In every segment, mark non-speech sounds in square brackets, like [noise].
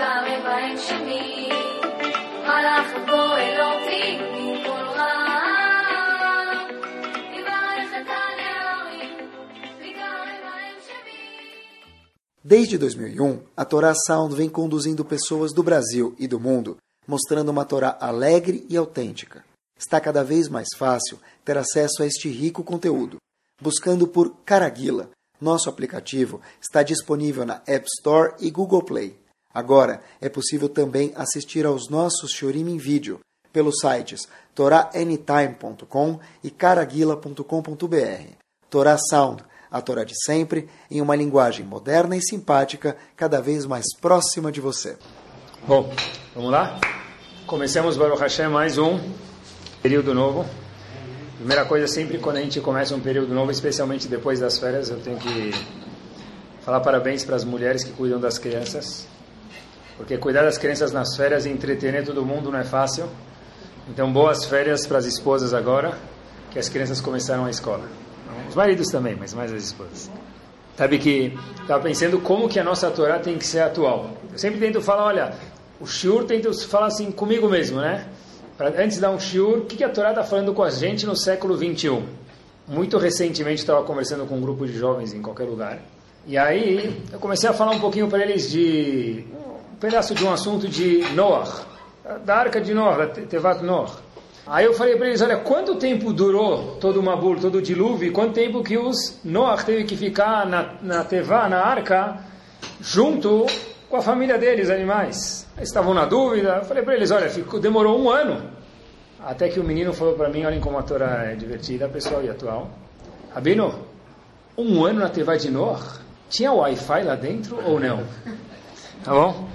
ויגרם בהם שמי. מלאך הגואל אותי מכל רע. יברך את הנערים, ויגרם בהם שמי. Desde 2001, a Torá Sound vem conduzindo pessoas do Brasil e do mundo, mostrando uma Torá alegre e autêntica. Está cada vez mais fácil ter acesso a este rico conteúdo. Buscando por Caraguila, nosso aplicativo está disponível na App Store e Google Play. Agora é possível também assistir aos nossos Shorim em vídeo pelos sites toraanytime.com e caraguila.com.br. Torá Sound, a Torá de sempre, em uma linguagem moderna e simpática, cada vez mais próxima de você. Bom, vamos lá? Começamos Baruch Hashem mais um período novo. Primeira coisa, sempre quando a gente começa um período novo, especialmente depois das férias, eu tenho que falar parabéns para as mulheres que cuidam das crianças. Porque cuidar das crianças nas férias e entretener todo mundo não é fácil. Então, boas férias para as esposas agora, que as crianças começaram a escola. Os maridos também, mas mais as esposas. Sabe que estava pensando como que a nossa Torá tem que ser atual. Eu sempre tento falar, olha, o shiur tento falar assim comigo mesmo, né? Pra, antes de dar um shiur, o que, que a Torá está falando com a gente no século 21? Muito recentemente estava conversando com um grupo de jovens em qualquer lugar. E aí eu comecei a falar um pouquinho para eles de pedaço de um assunto de Noah, da arca de Noah, da Tevat Noah. Aí eu falei para eles, olha, quanto tempo durou todo o Mabul, todo o dilúvio, quanto tempo que os Noah teve que ficar na, na Tevá, na arca, junto com a família deles, animais. Eles estavam na dúvida, eu falei para eles, olha, ficou, demorou um ano. Até que o menino falou para mim, olhem como a Torá é divertida, pessoal e atual. Rabino, um ano na Tevá de Noah? Tinha Wi-Fi lá dentro ou não? [laughs] Tá bom?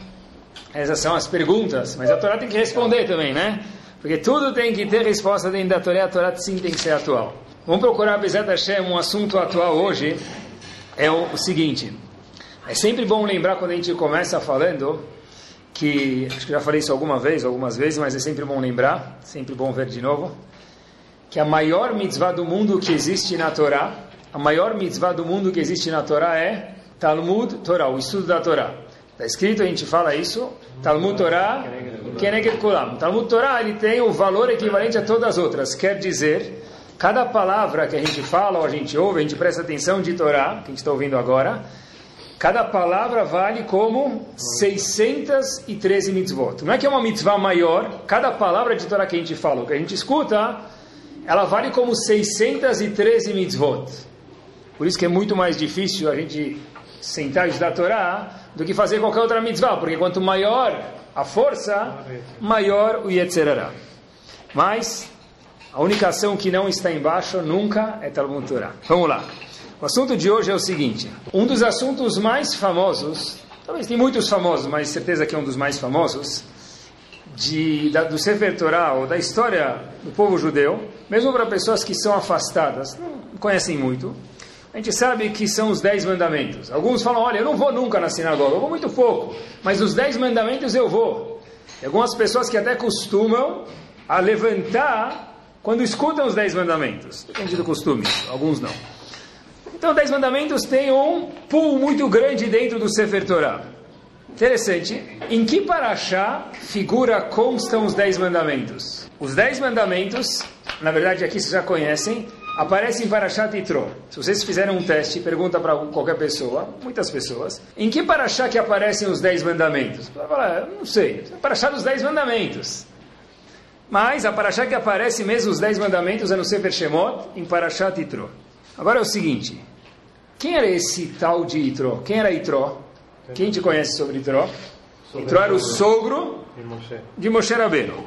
Essas são as perguntas, mas a Torá tem que responder também, né? Porque tudo tem que ter resposta dentro da Torá, a Torá sim tem que ser atual. Vamos procurar, Bezat Hashem, um assunto atual hoje, é o, seguinte. É sempre bom lembrar quando a gente começa falando que, acho que já falei isso alguma vez, algumas vezes, mas é sempre bom lembrar, sempre bom ver de novo, que a maior mitzvah do mundo que existe na Torá, a maior mitzvah do mundo que existe na Torá é Talmud Torá, o estudo da Torá. Está escrito, a gente fala isso, Talmud Torá, Keneged Kulam. Talmud Torá, ele tem o valor equivalente a todas as outras, quer dizer, cada palavra que a gente fala ou a gente ouve, a gente presta atenção de Torá, que a gente está ouvindo agora, cada palavra vale como 613 mitzvot. Não é que é uma mitzvah maior, cada palavra de Torá que a gente fala, que a gente escuta, ela vale como 613 mitzvot. Por isso que é muito mais difícil a gente sentar e estudar Torá do que fazer qualquer outra mitzvah, porque quanto maior a força, maior o Yetzerará. Mas a única ação que não está embaixo nunca é Talmud Torá. Vamos lá. O assunto de hoje é o seguinte: um dos assuntos mais famosos, talvez tem muitos famosos, mas certeza que é um dos mais famosos, de, da, do Sefer Torah ou da história do povo judeu, mesmo para pessoas que são afastadas, não conhecem muito, a gente sabe que são os dez mandamentos. Alguns falam, olha, eu não vou nunca na sinagoga, eu vou muito pouco, mas os dez mandamentos eu vou. E algumas pessoas que até costumam a levantar quando escutam os dez mandamentos. Depende do costume, alguns não. Então, dez mandamentos têm um pool muito grande dentro do Sefer Torah. Interessante. Em que paraxá figura constam os dez mandamentos? Os dez mandamentos, na verdade aqui vocês já conhecem, aparecem em Parashat Yitro. Se vocês fizerem um teste, pergunta para qualquer pessoa, muitas pessoas, em que Parashá que aparecem os dez mandamentos? Vai falar, não sei, Parashá dos dez mandamentos. Mas a Parashá que aparece mesmo os dez mandamentos é no Sefer Shemot, em Parashat Yitro. Agora é o seguinte, quem era esse tal de Yitro? Quem era Yitro? Quem te conhece sobre Yitro? Yitro era o sogro de Moshe Rabbeinu.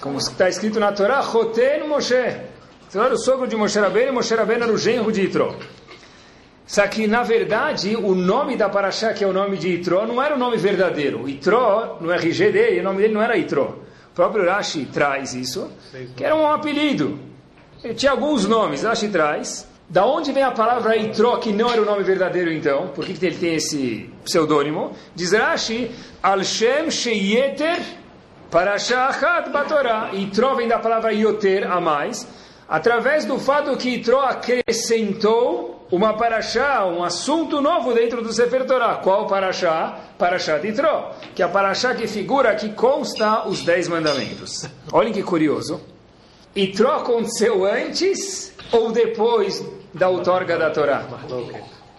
Como está escrito na Torá, Choten Moshe. Yitro era o sogro de Moshe Rabbeinu e Moshe Rabbeinu era o genro de Yitro. Só que, na verdade, o nome da Parashá, que é o nome de Yitro, não era o nome verdadeiro. Yitro, no RG dele, o nome dele não era Yitro. O próprio Rashi traz isso, que era um apelido. Ele tinha alguns nomes, Rashi traz. Da onde vem a palavra Yitro, que não era o nome verdadeiro então? Por que, que ele tem esse pseudônimo? Diz Rashi, Al-Shem Sheyeter Parashá Achat. Yitro vem da palavra Yoter, a mais, através do fato que Yitro acrescentou uma paraxá, um assunto novo dentro do Sefer Torah. Qual paraxá? Paraxá de Itro, que é a paraxá que figura, que consta os dez mandamentos. Olhem que curioso. Itro aconteceu antes ou depois da outorga da Torá?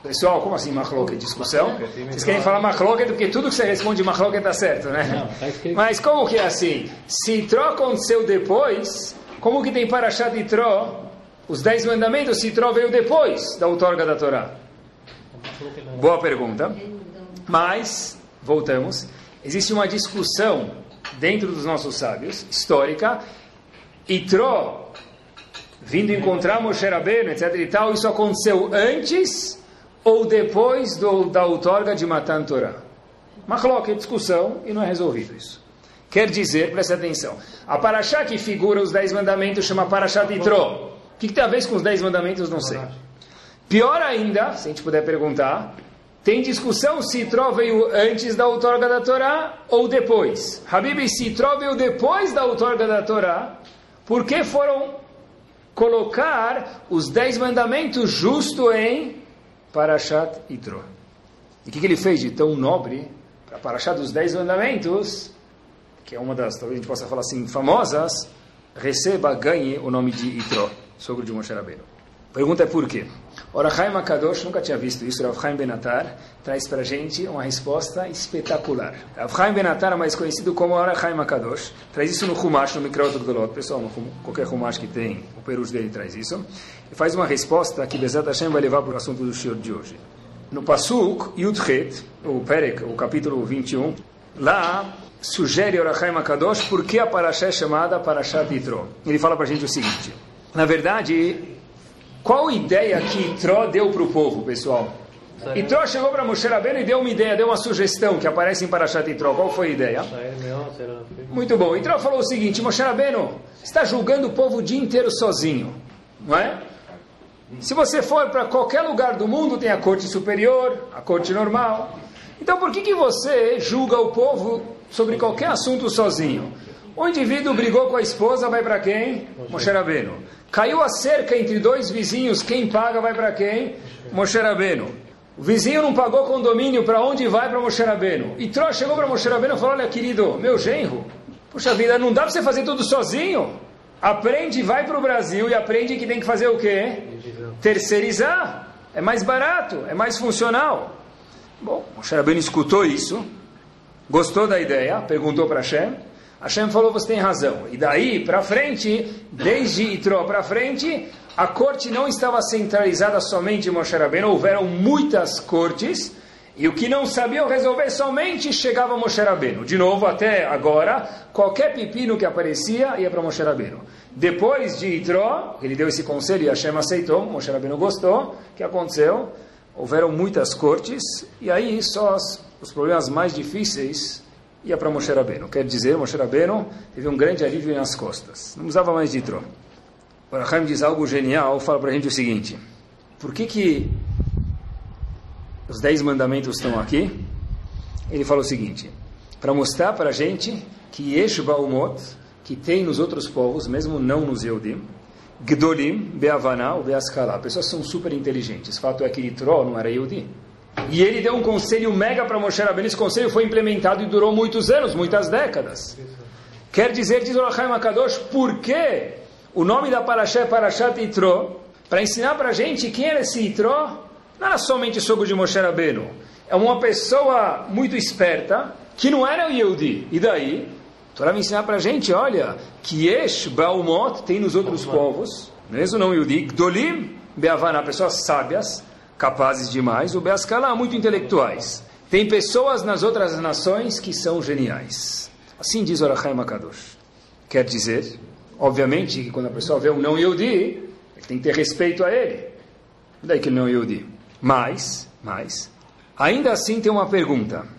Pessoal, como assim machloket? Discussão? Vocês querem falar machloket porque tudo que você responde machloket está certo, né? Mas como que é assim? Se Itro aconteceu depois, como que tem paraxá de Itro? Os dez mandamentos, se Itro veio depois da outorga da Torá? Boa pergunta. Mas, voltamos, existe uma discussão dentro dos nossos sábios, histórica, Itro, vindo encontrar Moshe Rabbeinu, etc e tal, isso aconteceu antes ou depois do, da outorga de Matan Torah? Machlok, discussão, e não é resolvido isso. Quer dizer, preste atenção, a Paraxá que figura os dez mandamentos chama Paraxá de Itro. O que, que tem a ver com os dez mandamentos? Não sei. Pior ainda, se a gente puder perguntar, tem discussão se Itró veio antes da outorga da Torá ou depois. Habib, se Itró veio depois da outorga da Torá, por que foram colocar os dez mandamentos justo em Parashat Itró? E o que, que ele fez de tão nobre para Parashat dos dez mandamentos, que é uma das, talvez a gente possa falar assim, famosas, receba, ganhe o nome de Itró, sogro de Moshe Rabbeinu. Pergunta é por quê? Orachaim Akadosh, nunca tinha visto isso, Rav Chaim Benatar, traz para a gente uma resposta espetacular. Rav Chaim Benatar mais conhecido como Orachaim Akadosh, traz isso no Humash, no Mikrot Gdolot, pessoal, no, qualquer Humash que tem, o perus dele traz isso, e faz uma resposta que Bezat Hashem vai levar para o assunto do Shiur de hoje. No Pasuk, Yudchet, o Perek, o capítulo 21, lá sugere Orachaim Akadosh por que a Parashá é chamada Parashat Yitro. Ele fala para a gente o seguinte, na verdade, qual ideia que Itró deu para o povo, pessoal? Itró chegou para Moshe Rabbeinu e deu uma ideia, deu uma sugestão que aparece em Parashat Itró. Qual foi a ideia? Muito bom. Itró falou o seguinte, Moshe Rabbeinu, está julgando o povo o dia inteiro sozinho, não é? Se você for para qualquer lugar do mundo, tem a corte superior, a corte normal. Então por que, que você julga o povo sobre qualquer assunto sozinho? O indivíduo brigou com a esposa, vai para quem? Moshe Rabbeinu. Caiu a cerca entre dois vizinhos, quem paga vai para quem? Moshe Rabbeinu. O vizinho não pagou condomínio, para onde vai? Para Moshe Rabbeinu. E Tró chegou para Moshe Rabbeinu e falou, olha querido, meu genro, puxa vida, não dá para você fazer tudo sozinho? Aprende, vai para o Brasil e aprende que tem que fazer o quê? Terceirizar. É mais barato, é mais funcional. Bom, Moshe Rabbeinu escutou isso, gostou da ideia, perguntou para Hashem, Hashem falou, você tem razão. E daí para frente, desde Itró para frente, a corte não estava centralizada somente em Moshe Rabbeinu, houveram muitas cortes, e o que não sabiam resolver somente chegava a Moshe Rabbeinu. De novo, até agora, qualquer pepino que aparecia ia para Moshe Rabbeinu. Depois de Itró, ele deu esse conselho e Hashem aceitou, Moshe Rabbeinu gostou, o que aconteceu? Houveram muitas cortes, e aí só os, os problemas mais difíceis ia para Moshe Rabbeinu. Quer dizer, Moshe Rabbeinu teve um grande alívio nas costas. Não usava mais Yitro. O Raham diz algo genial, fala para a gente o seguinte. Por que que os dez mandamentos estão aqui? Ele fala o seguinte. Para mostrar para a gente que Yesh Baumot, que tem nos outros povos, mesmo não nos Yehudim, Gdolim, Beavaná ou Beaskala. Pessoas são super inteligentes. Fato é que Yitro não era Yehudi. E ele deu um conselho mega para Moshe Rabbeinu. Esse conselho foi implementado e durou muitos anos, muitas décadas. Quer dizer, diz o Rachaim Akadosh, por que o nome da Parashá é Parashat Yitro? Para ensinar para a gente quem era esse Yitro, não era somente sogro de Moshe Rabbeinu. É uma pessoa muito esperta, que não era o. E daí? A Torá vai ensinar para a gente, olha, que Yesh Baumot tem nos outros povos, mesmo não Yehudi, Gdolim Beavana, pessoas sábias, capazes demais, o Beascalá, muito intelectuais. Tem pessoas nas outras nações que são geniais. Assim diz Orachaim Akadosh. Quer dizer, obviamente, que quando a pessoa vê um não ele tem que ter respeito a ele. Daí que ele não é Yehudi. Mas, mas, ainda assim tem uma pergunta.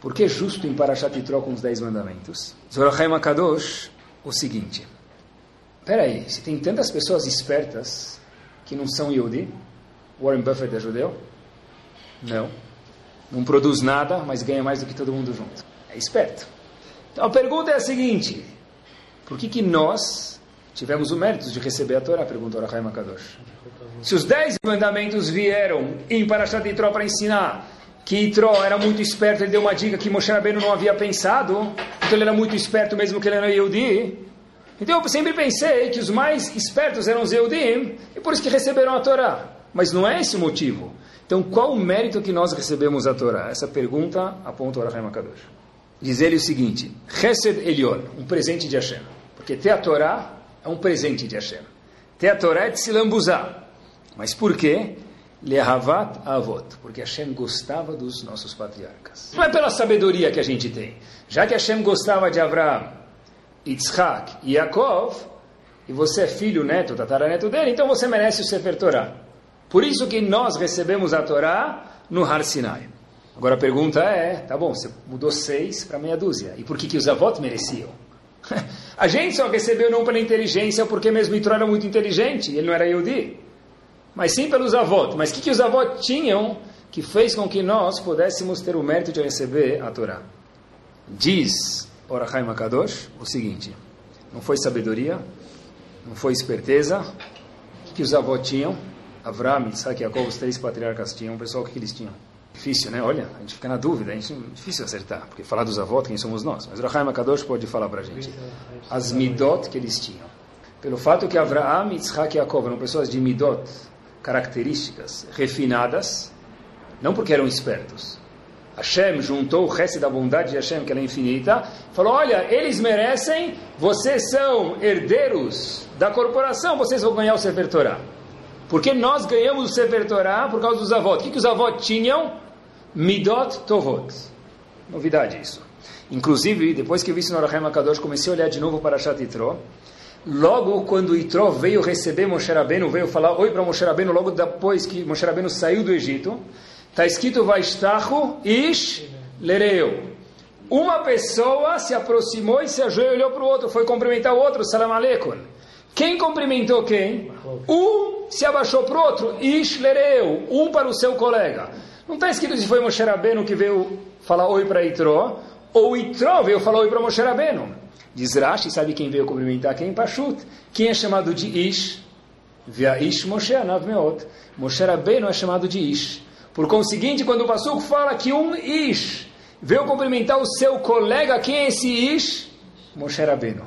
Por que justo em Parashat Yitro com os Dez Mandamentos? Zorachaim Akadosh, o seguinte. Espera aí, se tem tantas pessoas espertas que não são Yehudi, Warren Buffett é judeu? Não. Não produz nada, mas ganha mais do que todo mundo junto. É esperto. Então a pergunta é a seguinte: por que, que nós tivemos o mérito de receber a Torá? Perguntou Rahai Makadosh. Se os dez mandamentos vieram em Parashat Yitro para ensinar que Yitro era muito esperto, ele deu uma dica que Moshe Rabbeinu não havia pensado, então ele era muito esperto mesmo que ele era Yehudi. Então eu sempre pensei que os mais espertos eram os Yehudim, e por isso que receberam a Torá. Mas não é esse o motivo. Então qual o mérito que nós recebemos a Torá? Essa pergunta aponta o Rahai Makadosh. Diz ele o seguinte, Chesed Elion, um presente de Hashem. Porque ter a Torá é um presente de Hashem. Ter a Torá é de se lambuzar. Mas por quê? Lehavat Avot, porque Hashem gostava dos nossos patriarcas. Não é pela sabedoria que a gente tem. Já que Hashem gostava de Abraão, Yitzhak e Yaakov, e você é filho, neto, tataraneto dele, então você merece o Sefer Torah. Por isso que nós recebemos a Torá no Har Sinai. Agora a pergunta é, tá bom, você mudou seis para meia dúzia. E por que, que os avós mereciam? [laughs] a gente só recebeu não pela inteligência, porque mesmo Itro era muito inteligente, ele não era Yehudi mas sim pelos avós. Mas o que, que os avós tinham que fez com que nós pudéssemos ter o mérito de receber a Torá? Diz Orachai Makadosh o seguinte: não foi sabedoria, não foi esperteza, o que, que os avós tinham? Avram, Isaac Jacob, os três patriarcas tinham, pessoal o que, que eles tinham? Difícil, né? Olha, a gente fica na dúvida, a gente, difícil acertar, porque falar dos avós, quem somos nós? Mas Orachai Makadosh pode falar para a gente. As midot que eles tinham. Pelo fato que Avraham, Isaac e Jacob eram pessoas de midot, características refinadas, não porque eram espertos. Hashem juntou o resto da bondade de Hashem, que ela é infinita, falou: Olha, eles merecem, vocês são herdeiros da corporação, vocês vão ganhar o Sefer Torah. Porque nós ganhamos o Sefer Torah por causa dos avós. O que, que os avós tinham? Midot Tovot. Novidade isso. Inclusive, depois que eu vi isso no Arahem Akadosh, comecei a olhar de novo para Shatitro. Logo, quando Itró veio receber Moshe Rabbeinu, veio falar oi para Moshe Rabbeinu, logo depois que Moshe Rabbeinu saiu do Egito, está escrito Vaistachu Ish Lereu. Uma pessoa se aproximou e se ajoelhou para o outro, foi cumprimentar o outro, Salam Aleikum. Quem cumprimentou quem? Um se abaixou para o outro, Ish Lereu, um para o seu colega. Não está escrito se foi Moshe Rabbeinu que veio falar oi para Itró, ou Itró veio falar oi para Moshe Rabbeinu. Diz Rashi, sabe quem veio cumprimentar quem? Pashut. Quem é chamado de Ish? Via Ish Moshe Anav Meot. Moshe Rabbeinu é chamado de Ish. Por conseguinte, quando o Pasuk fala que um Ish veio cumprimentar o seu colega, quem é esse Ish? Moshe Rabbeinu.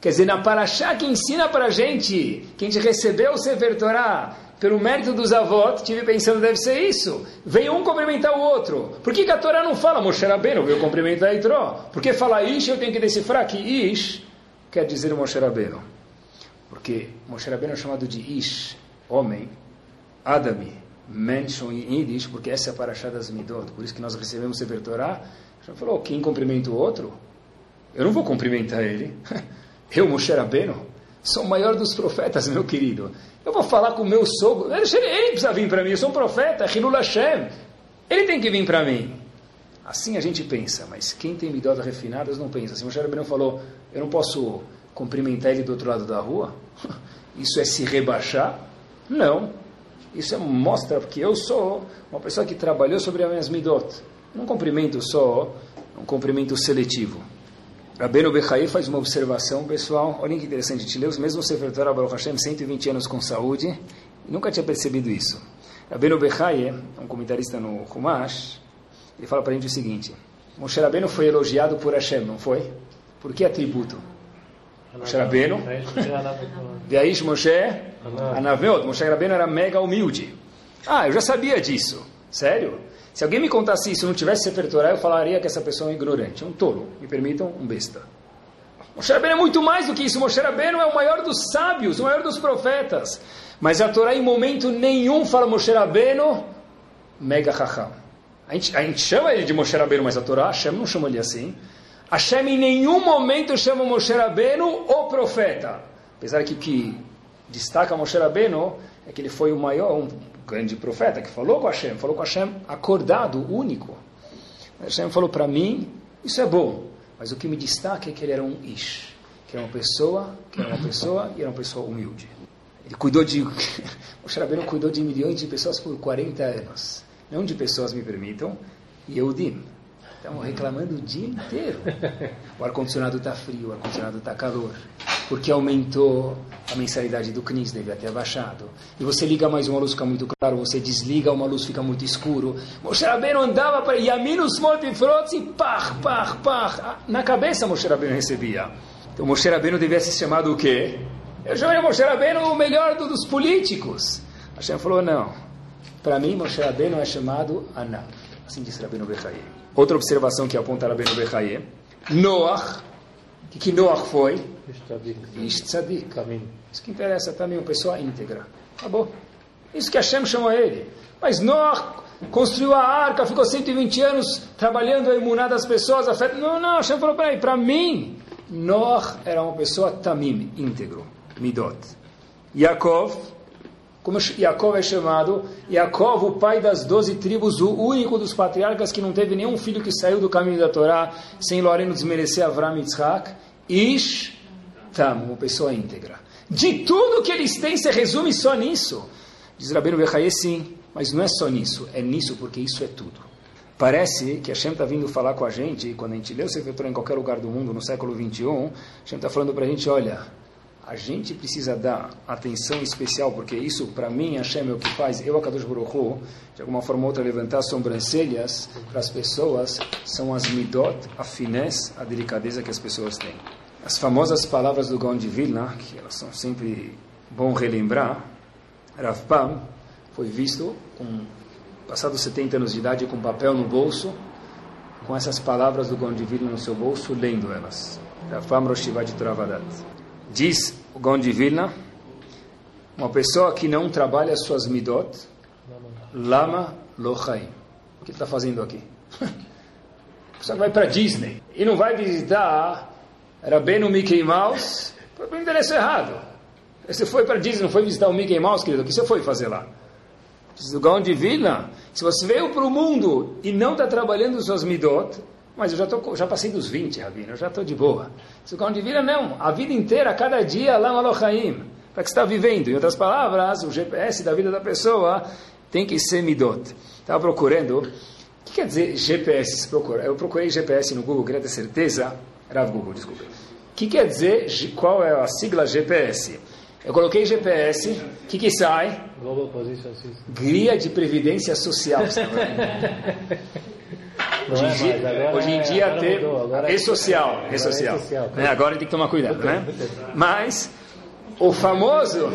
Quer dizer, na Parashá que ensina para a gente, que a gente recebeu o Sefer Torah, pelo mérito dos avós, tive pensando, deve ser isso. Veio um cumprimentar o outro. Por que, que a Torá não fala Moshe Rabbeinu veio cumprimentar Itró? Porque fala Ish, eu tenho que decifrar que Ish quer dizer Moshe Rabbeinu. Porque Moshe Rabbeinu é chamado de Ish, homem, Adami, mention em Yiddish, porque essa é a Parashá das Midot. Por isso que nós recebemos Sefer Torá. Já falou, quem cumprimenta o outro? Eu não vou cumprimentar ele. [laughs] Eu, Moshe Rabbeinu, sou o maior dos profetas, meu querido. Eu vou falar com o meu sogro. Ele, precisa vir para mim. Eu sou um profeta. Hilul Hashem. Ele tem que vir para mim. Assim a gente pensa. Mas quem tem midot refinadas não pensa. Assim, o Moshe falou, eu não posso cumprimentar ele do outro lado da rua? [laughs] Isso é se rebaixar? Não. Isso é, mostra que eu sou uma pessoa que trabalhou sobre as minhas midot. Não cumprimento só, um cumprimento seletivo. Rabbeinu Bechaí faz uma observação, pessoal. Olha que interessante, a gente leu os mesmos Sefer Torah Baruch Hashem, 120 anos com saúde, nunca tinha percebido isso. Rabbeinu Bechaí, um comentarista no Humash, ele fala para a gente o seguinte, Moshe Rabbeinu foi elogiado por Hashem, não foi? Por que atributo? Moshe Rabbeinu, [laughs] Vaish Moshe, Anaveot, Moshe Rabbeinu era mega humilde. Ah, eu já sabia disso. Sério? Se alguém me contasse isso e não tivesse Sefer Torah, eu falaria que essa pessoa é um ignorante, um tolo. Me permitam, um besta. Moshe Rabbeinu é muito mais do que isso. Moshe Rabbeinu é o maior dos sábios, o maior dos profetas. Mas a Torá em momento nenhum fala Moshe Rabbeinu mega chacham. A gente, a gente chama ele de Moshe Rabbeinu, mas a Torá, Hashem não chama ele assim. Hashem em nenhum momento chama Moshe Rabbeinu o profeta. Apesar que o que destaca Moshe Rabbeinu é que ele foi o maior, um grande profeta, que falou com Hashem, falou com Hashem acordado, único. Hashem falou para mim, isso é bom, mas o que me destaca é que ele era um Ish, que era uma pessoa, que era uma pessoa e era uma pessoa humilde. Ele cuidou de, [laughs] o Rabbeinu cuidou de milhões de pessoas por 40 anos. Não de pessoas, me permitam, e Estamos reclamando o dia inteiro. O ar-condicionado está frio, o ar-condicionado está calor. porque aumentou a mensalidade do CNIS, devia ter abaixado. E você liga mais uma luz, fica muito claro, você desliga uma luz, fica muito escuro. Moshe Rabbeinu andava para Yaminus Motifrotz e pach, pach, pach. Na cabeça Moshe Rabbeinu recebia. Então Moshe Rabbeinu devia ser chamado o quê? Eu chamei Moshe Rabbeinu o melhor dos políticos. Hashem falou, não. Para mim, Moshe Rabbeinu é chamado Anab. Assim disse Rabbeinu Bechaye. Outra observação que aponta Rabbeinu Bechaye. Noach. O que, que Noach foi? Ish Tzadik. Isso que interessa também, uma pessoa íntegra. Acabou. Isso que Hashem chamou ele. Mas Noach construiu a arca, ficou 120 anos trabalhando a imunar das pessoas. A fé... Não, não, Hashem falou, peraí, para mim, Noach era uma pessoa tamim, íntegro, midot. Yaakov, como Yaakov é chamado, Yaakov, o pai das doze tribos, o único dos patriarcas que não teve nenhum filho que saiu do caminho da Torá, sem Loreno desmerecer Avram Yitzhak, Ish Tam, uma pessoa íntegra. De tudo que eles têm, se resume só nisso. Diz Rabbeinu Bechaye, sim, mas não é só nisso, é nisso porque isso é tudo. Parece que Hashem está vindo falar com a gente, quando a gente lê o Sefer em qualquer lugar do mundo, no século 21, Hashem está falando para a gente, olha, a gente precisa dar atenção especial, porque isso, para mim, Hashem é o que faz, eu, Akadosh Baruch Hu, de alguma forma ou outra, levantar as sobrancelhas para as pessoas, são as midot, a finesse, a delicadeza que as pessoas têm. As famosas palavras do Gaon de Vilna, que elas são sempre bom relembrar, Rav Pam foi visto, com passados 70 anos de idade, com papel no bolso, com essas palavras do Gaon de Vilna no seu bolso, lendo elas. Rav Pam Roshivat Travadat. Diz o Gaon Vilna, uma pessoa que não trabalha suas midot, lama lochaim. O que ele está fazendo aqui? [laughs] A pessoa vai para Disney e não vai visitar Rabbeinu Mickey Mouse, foi para o endereço errado. Você foi para Disney, não foi visitar o Mickey Mouse, querido, o que você foi fazer lá? Diz o Gaon Vilna, se você veio para o mundo e não está trabalhando suas midot, mas eu já, tô, já passei dos 20, Rabino, eu já estou de boa. Se o Gaon de Vilna, não, a vida inteira, cada dia, lá no Alohaim, para que está vivendo. Em outras palavras, o GPS da vida da pessoa tem que ser midot. Estava procurando, o que quer dizer GPS? Eu procurei GPS no Google, queria ter certeza, Rav Google, desculpa. O que quer dizer, qual é a sigla GPS? Eu coloquei GPS, o que, que sai? Global Position System. Guia de Previdência Social. [laughs] Hoje em dia, agora hoje em é- dia agora ter mudou, agora é- E-social, agora é E-social. E-social. Né? Agora tem que tomar cuidado, né? [laughs] Mas o famoso,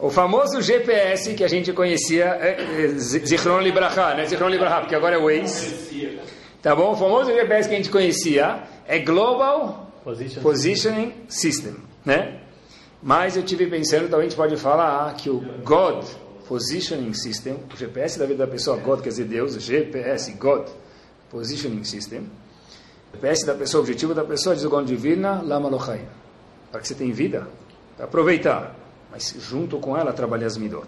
o famoso GPS que a gente conhecia é, é Zichron Libraha, né? Zichron Libraha, porque agora é Waze. Tá bom? O famoso GPS que a gente conhecia é Global Position Positioning System, né? Mas eu tive pensando, então a gente pode falar que o God Positioning System, o GPS da vida da pessoa, God quer dizer Deus, GPS, God Positioning System, o GPS da pessoa, objetivo da pessoa, diz o Gon Divina, Lama Lochaim, para que você tenha vida, para aproveitar, mas junto com ela trabalhar as midot.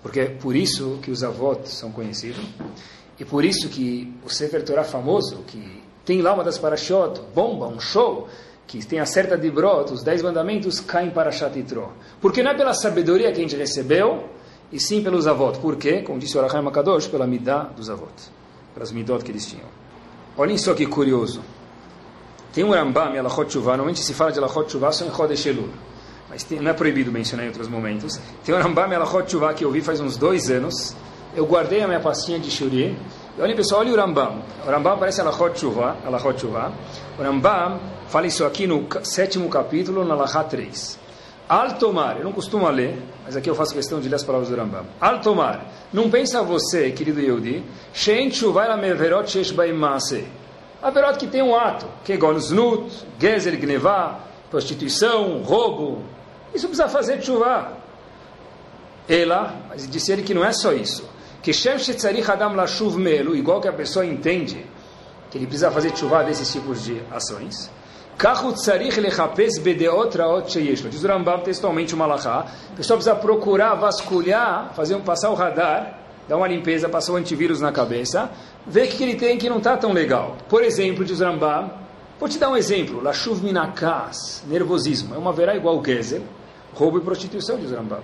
Porque é por isso que os avós são conhecidos, e por isso que o Sefer Torah famoso, que tem lá uma das parashot, bomba, um show, que tem a certa de brot, os dez mandamentos caem para Shatitro. Porque não é pela sabedoria que a gente recebeu, e sim pelos avós. Por quê? Como disse o Arachai Makadosh, pela midah dos avós, pelas midot que eles tinham. Olhem só que curioso. Tem um Rambam em Alachot Tshuva, normalmente se fala de Alachot Tshuva só em Chodesh Elul, mas tem, não é proibido mencionar em outros momentos. Tem um Rambam em Alachot Tshuva que eu vi faz uns dois anos, eu guardei a minha pastinha de Shuri, e olhem pessoal, olha o Rambam. O Rambam aparece em Alachot Tshuva, Alachot Tshuva. O Rambam fala isso aqui no sétimo capítulo, na Alachá 3. Altomar, eu não costumo ler, mas aqui eu faço questão de ler as palavras do Rambam. Altomar, não pensa você, querido Yehudi, Shein Tshuva ela meverot shesh. Averot que tem um ato, que é gon znut, gnevá, prostituição, roubo. Isso precisa fazer tshuva. Ela, mas disse ele que não é só isso. Que Shem shetzarich adam lashuv melu, igual que a pessoa entende que ele precisa fazer tshuva desses tipos de ações. Diz o Rambam textualmente uma malachá. A pessoa precisa procurar, vasculhar, fazer um, passar o radar, dar uma limpeza, passar o antivírus na cabeça, ver o que ele tem que não está tão legal. Por exemplo, diz o Rambam, vou te dar um exemplo. Lashuv minakas, nervosismo. É uma verá igual gezel, roubo e prostituição, diz o Rambam.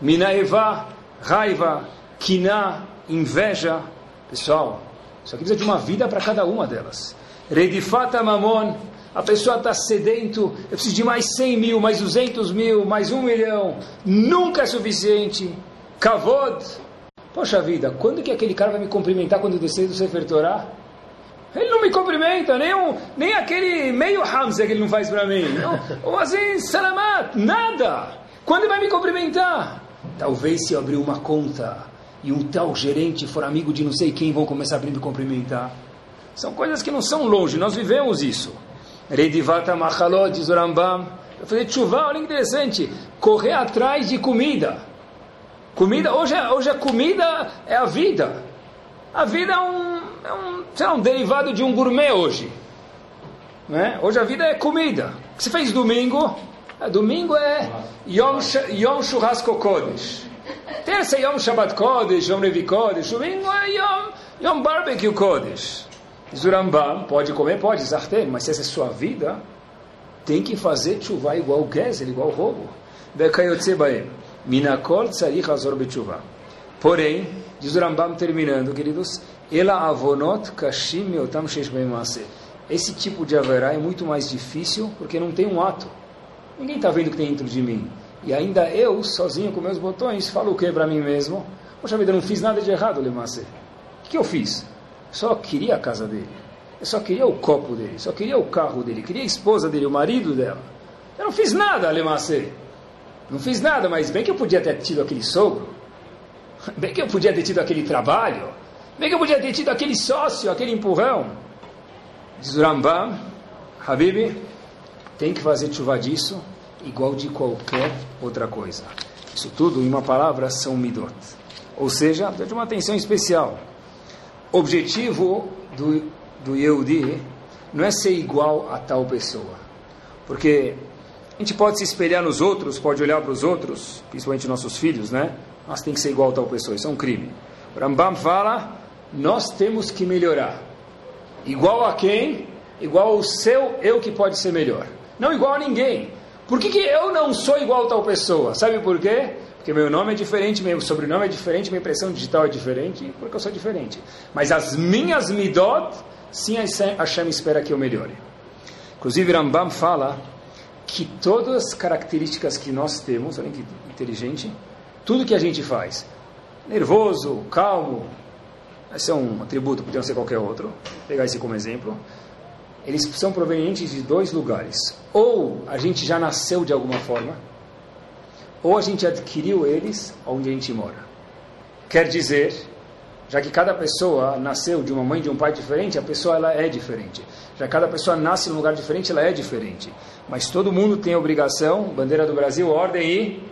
Minaevá, raiva, kiná, inveja. Pessoal, isso aqui precisa de uma vida para cada uma delas. Redifata mamon, A pessoa está sedento, eu preciso de mais 100 mil, mais 200 mil, mais 1 milhão. Nunca é suficiente. Kavod. Poxa vida, quando que aquele cara vai me cumprimentar quando eu descer do Sefer Torah? Ele não me cumprimenta, nem, um, nem aquele meio Hamza que ele não faz para mim. Ou assim, salamat, nada. Quando ele vai me cumprimentar? Talvez se eu abrir uma conta e um tal gerente for amigo de não sei quem, vão começar a me cumprimentar. São coisas que não são longe, nós vivemos isso. Redivata Machalot, diz o Rambam. Eu falei, chuva, olha que interessante. Correr atrás de comida. Comida, hoje, hoje a comida é a vida. A vida é um, é um, lá, um derivado de um gourmet hoje. Né? Hoje a vida é comida. O que você fez domingo? É, domingo é Yom, Yom Churrasco Kodesh. Terça é Yom Shabbat Kodesh, Yom Levi Kodesh. Domingo é Yom, Yom Barbecue Kodesh. Zurambam, pode comer, pode, Zartem, mas se essa é sua vida, tem que fazer chuva igual o Gezel, igual roubo. Minakol tzarich. Porém, diz o terminando, queridos, ela avonot kashim Esse tipo de haverá é muito mais difícil porque não tem um ato. Ninguém está vendo o que tem dentro de mim. E ainda eu, sozinho com meus botões, falo o que para mim mesmo? Poxa vida, eu não fiz nada de errado, Lemasse. O que eu fiz? Só queria a casa dele. Só queria o copo dele, só queria o carro dele, queria a esposa dele, o marido dela. Eu não fiz nada, Lemasse. Não fiz nada, mas bem que eu podia ter tido aquele sogro. Bem que eu podia ter tido aquele trabalho. Bem que eu podia ter tido aquele sócio, aquele empurrão. Diz o Rambam, Habib, tem que fazer chuva disso igual de qualquer outra coisa. Isso tudo, em uma palavra, são midot. Ou seja, de uma atenção especial. Objetivo do, do Yehudi não é ser igual a tal pessoa. Porque a gente pode se espelhar nos outros, pode olhar para os outros, principalmente nossos filhos, né? Nós tem que ser igual a tal pessoa, isso é um crime. O Rambam fala, nós temos que melhorar. Igual a quem? Igual ao seu eu que pode ser melhor. Não igual a ninguém. Por que, que eu não sou igual a tal pessoa? Sabe por quê? Porque meu nome é diferente, meu sobrenome é diferente, minha impressão digital é diferente, porque eu sou diferente. Mas as minhas midot, sim Hashem espera que eu melhore. Inclusive Rambam fala que todas as características que nós temos, olha que inteligente, tudo que a gente faz, nervoso, calmo, esse é um atributo, podia ser qualquer outro, vou pegar esse como exemplo, eles são provenientes de dois lugares. Ou a gente já nasceu de alguma forma, ou a gente adquiriu eles onde a gente mora. Quer dizer, já que cada pessoa nasceu de uma mãe e de um pai diferente, a pessoa ela é diferente. Já que cada pessoa nasce num lugar diferente, ela é diferente. Mas todo mundo tem a obrigação, bandeira do Brasil, ordem e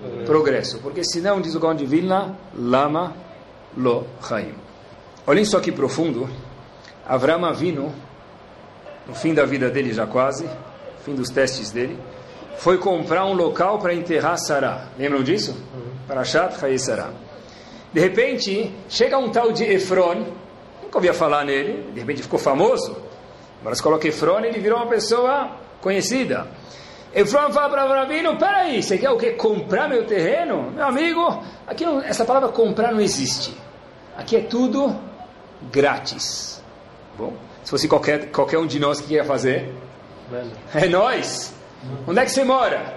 progresso. progresso. Porque senão, diz o Gaon de Vilna, lama lo chaim. Olhem só que profundo. Avram Avinu, no fim da vida dele já quase, fim dos testes dele, foi comprar um local para enterrar Sarah. Lembram disso? Uhum. Parashat Chayi Sarah. De repente, chega um tal de Efron, nunca ouvia falar nele, de repente ficou famoso. Agora se coloca Efron, ele virou uma pessoa conhecida. Efron fala para Avramino, peraí, você quer o que? Comprar meu terreno? Meu amigo, aqui não, essa palavra comprar não existe. Aqui é tudo grátis. Bom, se fosse qualquer, qualquer um de nós que ia fazer, é nós. Onde é que você mora?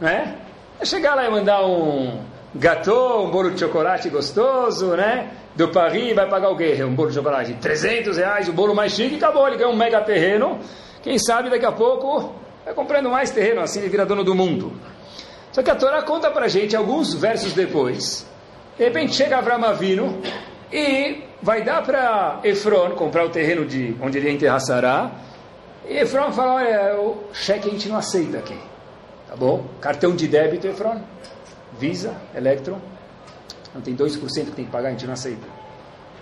Né? É chegar lá e mandar um gâteau, um bolo de chocolate gostoso, né? Do Paris, vai pagar o quê? Um bolo de chocolate? 300 reais, o bolo mais chique, acabou, ele ganha um mega terreno. Quem sabe daqui a pouco vai comprando mais terreno, assim ele vira dono do mundo. Só que a Torá conta pra gente, alguns versos depois, de repente chega Avram Avino e vai dar para Efron comprar o terreno de onde ele ia enterrar Sará, e Efron fala, olha, o cheque a gente não aceita aqui. Tá bom? Cartão de débito, Efron. Visa, Electron. Não tem 2% que tem que pagar, a gente não aceita.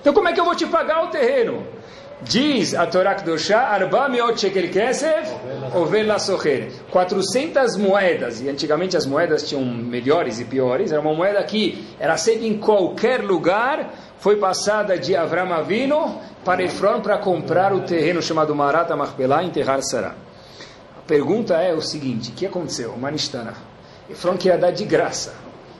Então como é que eu vou te pagar o terreno? Diz a Torá Kedoshá, Arba meot shekel kesef, ovel la socher. 400 moedas, e antigamente as moedas tinham melhores e piores, era uma moeda que era aceita em qualquer lugar, foi passada de Avram Avino para Efron para comprar o terreno chamado Marata Machpelah e enterrar Sarah. A pergunta é o seguinte, o que aconteceu? Manistana. Efron queria dar de graça.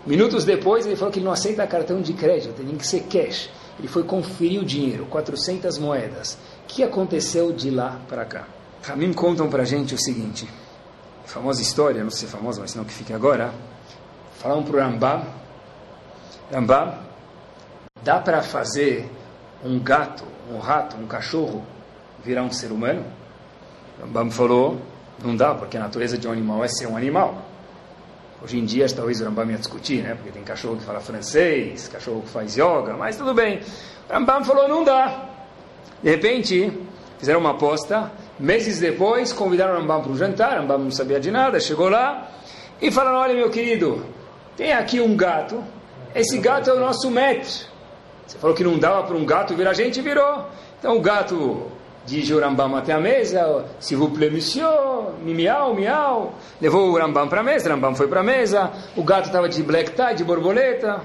Minutos depois ele falou que ele não aceita cartão de crédito, tem que ser cash. Ele foi conferir o dinheiro, 400 moedas. O que aconteceu de lá para cá? Ramim contam para gente o seguinte, famosa história, não sei se é famosa, mas não que fique agora, falaram para o Rambam, Rambam, dá para fazer um gato, um rato, um cachorro virar um ser humano? Rambam falou, não dá, porque a natureza de um animal é ser um animal. Hoje em dia, talvez o Rambam ia discutir, né? Porque tem cachorro que fala francês, cachorro que faz yoga, mas tudo bem. O Rambam falou, não dá. De repente, fizeram uma aposta. Meses depois, convidaram o Rambam para um jantar. O Rambam não sabia de nada, chegou lá e falaram, olha, meu querido, tem aqui um gato. Esse gato é o nosso mestre. Você falou que não dava para um gato virar gente, virou. Então o gato dirigiu o Rambam até a mesa, s'il vous plaît, monsieur, miau, miau. Levou o Rambam para a mesa, o Rambam foi para a mesa, o gato estava de black tie, de borboleta.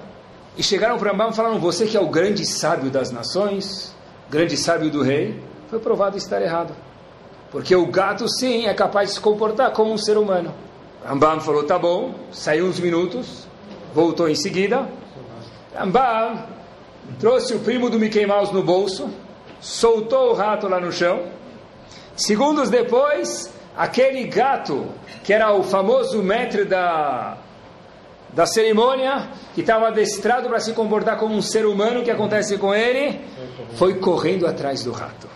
E chegaram para o Rambam e falaram, você que é o grande sábio das nações, grande sábio do rei, foi provado estar errado. Porque o gato, sim, é capaz de se comportar como um ser humano. Rambam falou, tá bom, saiu uns minutos, voltou em seguida. Rambam trouxe o primo do Mickey Mouse no bolso, soltou o rato lá no chão. Segundos depois, aquele gato, que era o famoso mestre da, da cerimônia, que estava adestrado para se comportar como um ser humano, o que acontece com ele? Foi correndo atrás do rato.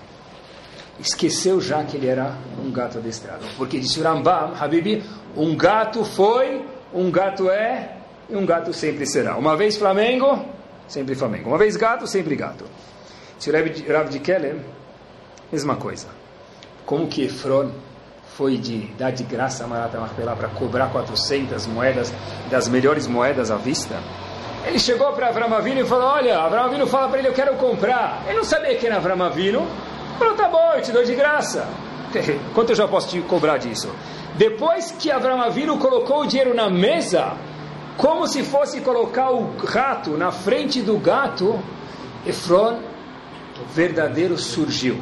Esqueceu já que ele era um gato adestrado. Porque disse Rambam, Habibi, um gato foi, um gato é, e um gato sempre será. Uma vez Flamengo, sempre Flamengo. Uma vez gato, sempre gato. Se o Rav de Keller, mesma coisa. Como que Efron foi de dar de graça a Marata Marpelá para cobrar 400 moedas, das melhores moedas à vista? Ele chegou para Avram Avinu e falou, olha, Avram Avinu fala para ele, eu quero comprar. Ele não sabia quem era Avram Avinu. Falou, tá bom, eu te dou de graça. [laughs] Quanto eu já posso te cobrar disso? Depois que Avram Avinu colocou o dinheiro na mesa, como se fosse colocar o rato na frente do gato, Efron verdadeiro surgiu.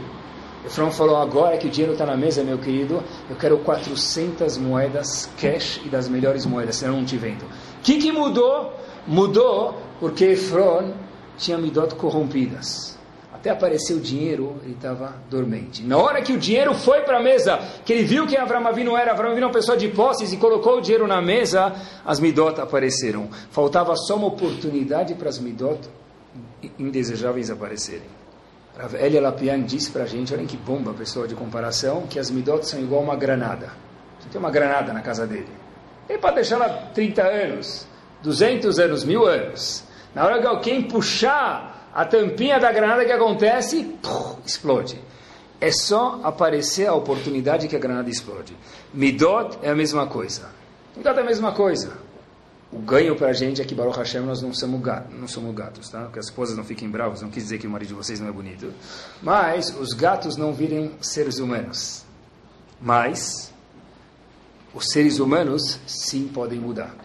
Efron falou, agora que o dinheiro está na mesa, meu querido, eu quero 400 moedas cash e das melhores moedas, senão não te vendo. O que, que mudou? Mudou porque Efron tinha midot corrompidas. Até apareceu o dinheiro, ele estava dormente. Na hora que o dinheiro foi para a mesa, que ele viu que Avram Avinu era, Avram Avinu é uma pessoa de posses e colocou o dinheiro na mesa, as midot apareceram. Faltava só uma oportunidade para as midot indesejáveis aparecerem. Rav Elia Lapian disse para a gente, olhem que bomba, pessoa de comparação, que as midot são igual uma granada. Você tem uma granada na casa dele. Ele pode deixar lá 30 anos, 200 anos, mil anos. Na hora que alguém puxar a tampinha da granada, que acontece? Explode. É só aparecer a oportunidade que a granada explode. Midot é a mesma coisa. Midot é a mesma coisa. O ganho para a gente é que Baruch Hashem nós não somos, gatos, não somos gatos, tá? Que as esposas não fiquem bravas, não quis dizer que o marido de vocês não é bonito. Mas os gatos não virem seres humanos. Mas os seres humanos sim podem mudar.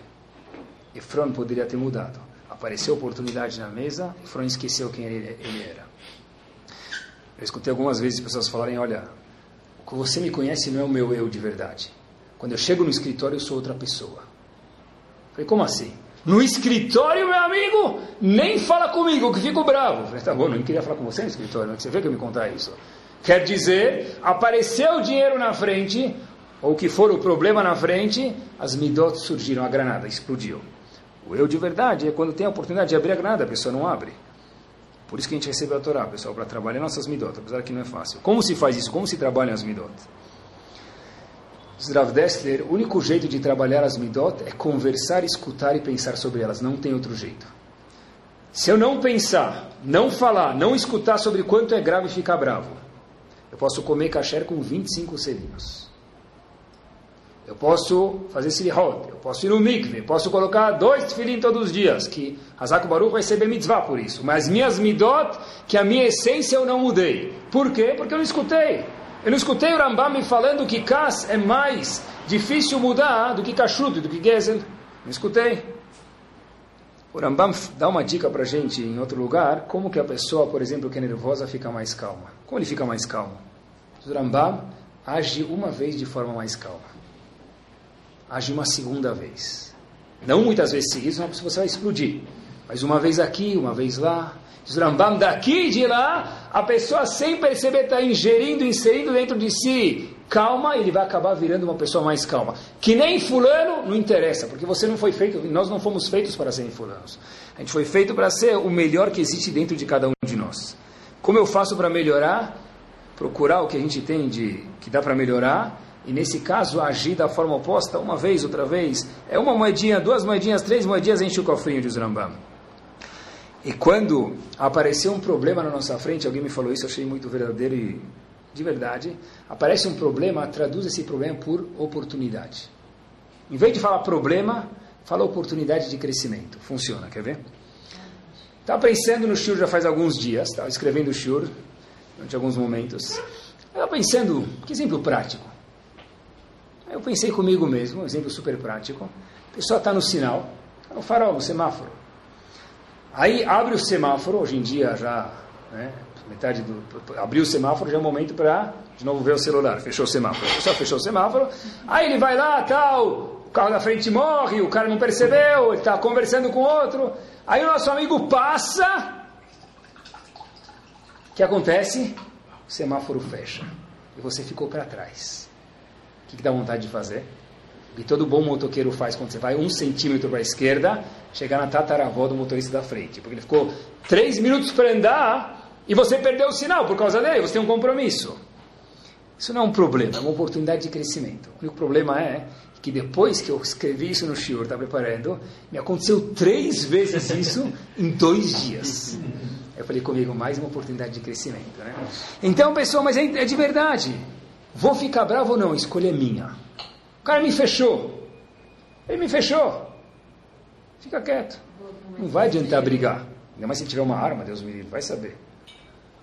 Efron poderia ter mudado. Apareceu a oportunidade na mesa, Efron esqueceu quem ele, ele era. Eu escutei algumas vezes pessoas falarem, olha, o que você me conhece não é o meu eu de verdade. Quando eu chego no escritório, eu sou outra pessoa. Falei, como assim? No escritório, meu amigo, nem fala comigo, que fico bravo. Falei, tá bom, não queria falar com você no escritório, mas você vê que eu me contar isso. Quer dizer, apareceu o dinheiro na frente, ou que for o problema na frente, as midot surgiram, a granada explodiu. O eu de verdade é quando tem a oportunidade de abrir a granada, a pessoa não abre. Por isso que a gente recebe a Torá, pessoal, para trabalhar nossas midot, apesar que não é fácil. Como se faz isso? Como se trabalham as midot? Rav Dessler, o único jeito de trabalhar as midot é conversar, escutar e pensar sobre elas. Não tem outro jeito. Se eu não pensar, não falar, não escutar sobre quanto é grave ficar bravo, eu posso comer kasher com 25 selinhos. Eu posso fazer silihot, eu posso ir no mikve, posso colocar dois tefilim todos os dias, que Hazak Baruch vai receber mitzvah por isso. Mas minhas midot, que a minha essência eu não mudei. Por quê? Porque eu não escutei. Eu não escutei o Rambam me falando que Kas é mais difícil mudar do que Kashrut, do que Gezel. Não escutei. O Rambam dá uma dica para gente em outro lugar, como que a pessoa, por exemplo, que é nervosa, fica mais calma. Como ele fica mais calmo? O Rambam age uma vez de forma mais calma. Age uma segunda vez. Não muitas vezes seguidas, senão você vai explodir. Mas uma vez aqui, uma vez lá. Diz daqui e de lá, a pessoa sem perceber está ingerindo, inserindo dentro de si calma, ele vai acabar virando uma pessoa mais calma. Que nem fulano, não interessa, porque você não foi feito, nós não fomos feitos para serem fulanos. A gente foi feito para ser o melhor que existe dentro de cada um de nós. Como eu faço para melhorar? Procurar o que a gente tem de que dá para melhorar e nesse caso agir da forma oposta, uma vez, outra vez, é uma moedinha, duas moedinhas, três moedinhas, enche o cofrinho de Rambam. E quando apareceu um problema na nossa frente, alguém me falou isso, eu achei muito verdadeiro e de verdade, aparece um problema, traduz esse problema por oportunidade. Em vez de falar problema, fala oportunidade de crescimento. Funciona, quer ver? Estava pensando no Shur já faz alguns dias, estava escrevendo o Shur, durante alguns momentos. Estava pensando, que exemplo prático. Aí eu pensei comigo mesmo, um exemplo super prático. A pessoa está no sinal, está no farol, no semáforo. Aí abre o semáforo, hoje em dia já, né, metade do. Abriu o semáforo, já é o momento para, de novo, ver o celular. Fechou o semáforo. Pessoa fechou o semáforo. Aí ele vai lá, tal, o carro da frente morre, o cara não percebeu, ele está conversando com outro. Aí o nosso amigo passa. O que acontece? O semáforo fecha. E você ficou para trás. O que, que dá vontade de fazer? E todo bom motoqueiro faz quando você vai um centímetro para a esquerda, chegar na tataravó do motorista da frente. Porque ele ficou três minutos para andar e você perdeu o sinal por causa dele, você tem um compromisso. Isso não é um problema, é uma oportunidade de crescimento. O único problema é que depois que eu escrevi isso no Shiur, está preparando, me aconteceu três vezes isso [laughs] em dois dias. Eu falei comigo, mais uma oportunidade de crescimento. Né? Então, pessoal, mas é, é de verdade. Vou ficar bravo ou não? Escolha minha. O cara me fechou. Ele me fechou. Fica quieto. Não vai adiantar brigar. Ainda mais se tiver uma arma, Deus me livre, vai saber.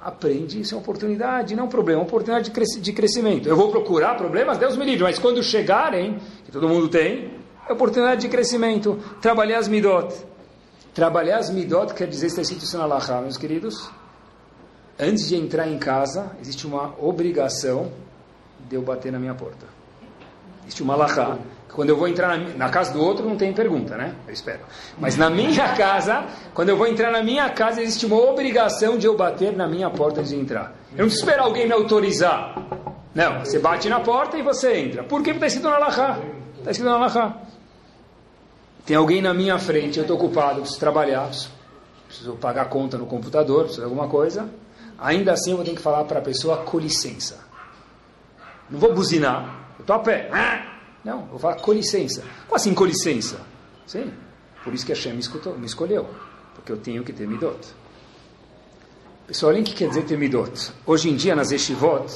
Aprende, isso é uma oportunidade, não é um problema, é uma oportunidade de crescimento. Eu vou procurar problemas, Deus me livre, mas quando chegarem, que todo mundo tem, é oportunidade de crescimento. Trabalhar as midot. Trabalhar as midot quer dizer, está escrito isso na meus queridos. Antes de entrar em casa, existe uma obrigação de eu bater na minha porta. Existe uma Laha. Quando eu vou entrar na, na, casa do outro, não tem pergunta, né? Eu espero. Mas na minha casa, quando eu vou entrar na minha casa, existe uma obrigação de eu bater na minha porta de entrar. Eu não preciso esperar alguém me autorizar. Não, você bate na porta e você entra. Por? Porque está escrito na Laha. Está escrito na Laha. Tem alguém na minha frente, eu estou ocupado, preciso trabalhar, preciso pagar conta no computador, preciso de alguma coisa. Ainda assim, eu vou ter que falar para a pessoa com licença. Não vou buzinar. Eu estou a pé. Não, vou falar com licença. Como assim com licença? Sim, por isso que a Hashem me, escutou, me escolheu. Porque eu tenho que ter midot. Pessoal, olhem o que quer dizer ter midot. Hoje em dia, nas yeshivot,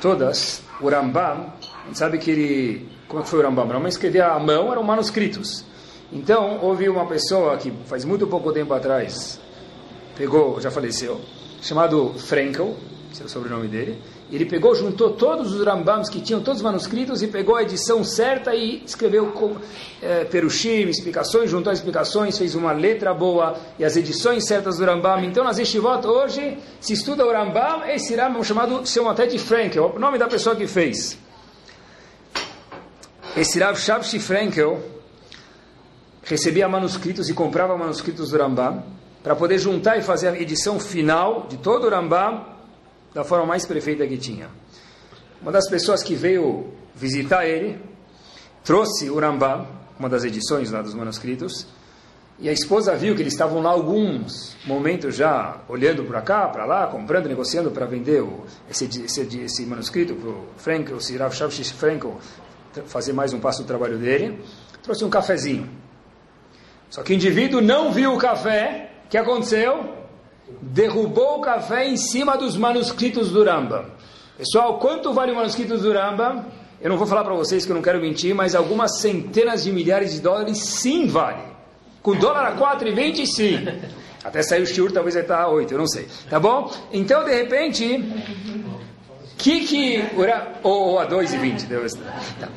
todas, o Rambam, a gente sabe que ele... Como é que foi o Rambam? O Rambam escrevia à mão, eram manuscritos. Então, houve uma pessoa que faz muito pouco tempo atrás, pegou, já faleceu, chamado Frankel, esse é o sobrenome dele, ele pegou, juntou todos os Rambams que tinham todos os manuscritos e pegou a edição certa e escreveu com, é, perushim, explicações, juntou as explicações, fez uma letra boa e as edições certas do Rambam. Então, nas Yeshivot, hoje, se estuda o Rambam, esse Rambam chamado, de Frankel, o nome da pessoa que fez. Esse Rav Shabshi Frankel recebia manuscritos e comprava manuscritos do Rambam para poder juntar e fazer a edição final de todo o Rambam da forma mais perfeita que tinha. Uma das pessoas que veio visitar ele trouxe o Rambam, uma das edições lá dos manuscritos, e a esposa viu que eles estavam lá alguns momentos já olhando para cá, para lá, comprando, negociando para vender o, esse, esse, esse, manuscrito para o Frank, o Sirav Shavshish Frankel, fazer mais um passo do trabalho dele. Trouxe um cafezinho. Só que o indivíduo não viu o café. O que aconteceu? Derrubou o café em cima dos manuscritos do Rambam. Pessoal, quanto vale o manuscrito do Rambam? Eu não vou falar para vocês que eu não quero mentir, mas algumas centenas de milhares de dólares sim vale. Com dólar a 4,20 sim. Até sair o shiur, talvez vai estar a 8, eu não sei. Tá bom? Então, de repente, que que... Ou, ou a 2,20. Tá.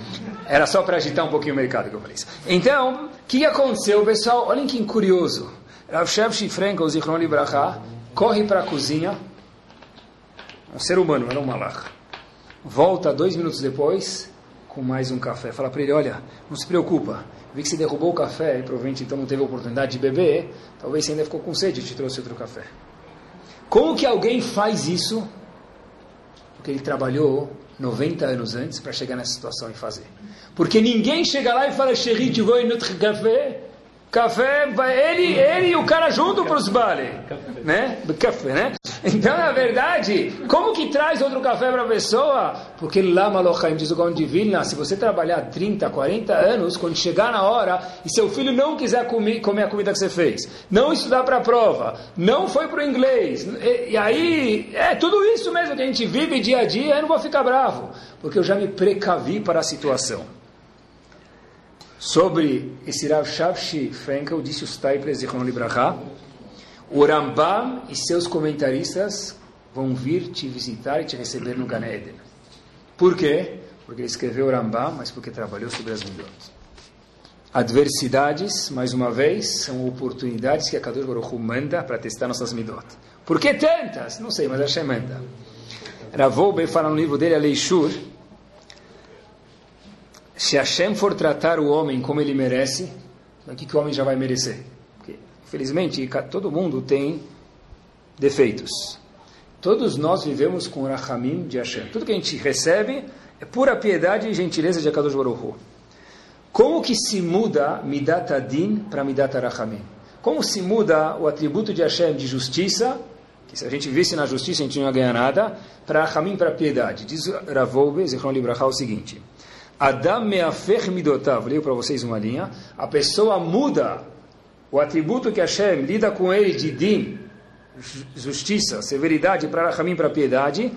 Era só para agitar um pouquinho o mercado que eu falei isso. Então, o que aconteceu, pessoal? Olhem que curioso. Rav Shevshi Frankel, Zichron Libraha, corre para a cozinha, um ser humano, era um malach. Volta dois minutos depois, com mais um café. Fala para ele, olha, não se preocupa, vi que você derrubou o café e provavelmente então não teve oportunidade de beber, talvez você ainda ficou com sede e te trouxe outro café. Como que alguém faz isso? Porque ele trabalhou 90 anos antes para chegar nessa situação e fazer. Porque ninguém chega lá e fala, Chéri, tu vai notre café? Café, ele, ele e o cara junto para os bale, né? Café, né? Então, na verdade, como que traz outro café para a pessoa? Porque lá, Malochaim, diz o Gaon de Vilna, se você trabalhar 30, 40 anos, quando chegar na hora e seu filho não quiser comer, comer a comida que você fez, não estudar para a prova, não foi para o inglês, e, e, aí, é tudo isso mesmo que a gente vive dia a dia, eu não vou ficar bravo, porque eu já me precavi para a situação. Sobre esse Rav Shavshi Frenkel, disse o Staiple Zichron Libraha, o Rambam e seus comentaristas vão vir te visitar e te receber no Gan Eden. Por quê? Porque ele escreveu o Rambam, mas porque trabalhou sobre as midot. Adversidades, mais uma vez, são oportunidades que a Kadosh Baruch manda para testar nossas midot. Por que tantas? Não sei, mas Hashem manda. Ravoube fala no livro dele, Aleishur, se Hashem for tratar o homem como ele merece, o que, que o homem já vai merecer? Porque, infelizmente, todo mundo tem defeitos. Todos nós vivemos com o Rahamim de Hashem. Tudo que a gente recebe é pura piedade e gentileza de Akadosh Baruch. Como que se muda Midat Adin para Midat Rahamim? Como se muda o atributo de Hashem de justiça, que se a gente visse na justiça a gente não ia ganhar nada, para Rahamim, para piedade? Diz Ravoube, Zichron Libraha, o seguinte... Adam meafer midotav. Leio para vocês uma linha. A pessoa muda o atributo que Hashem lida com ele de din, justiça, severidade, para Rahamim, para piedade.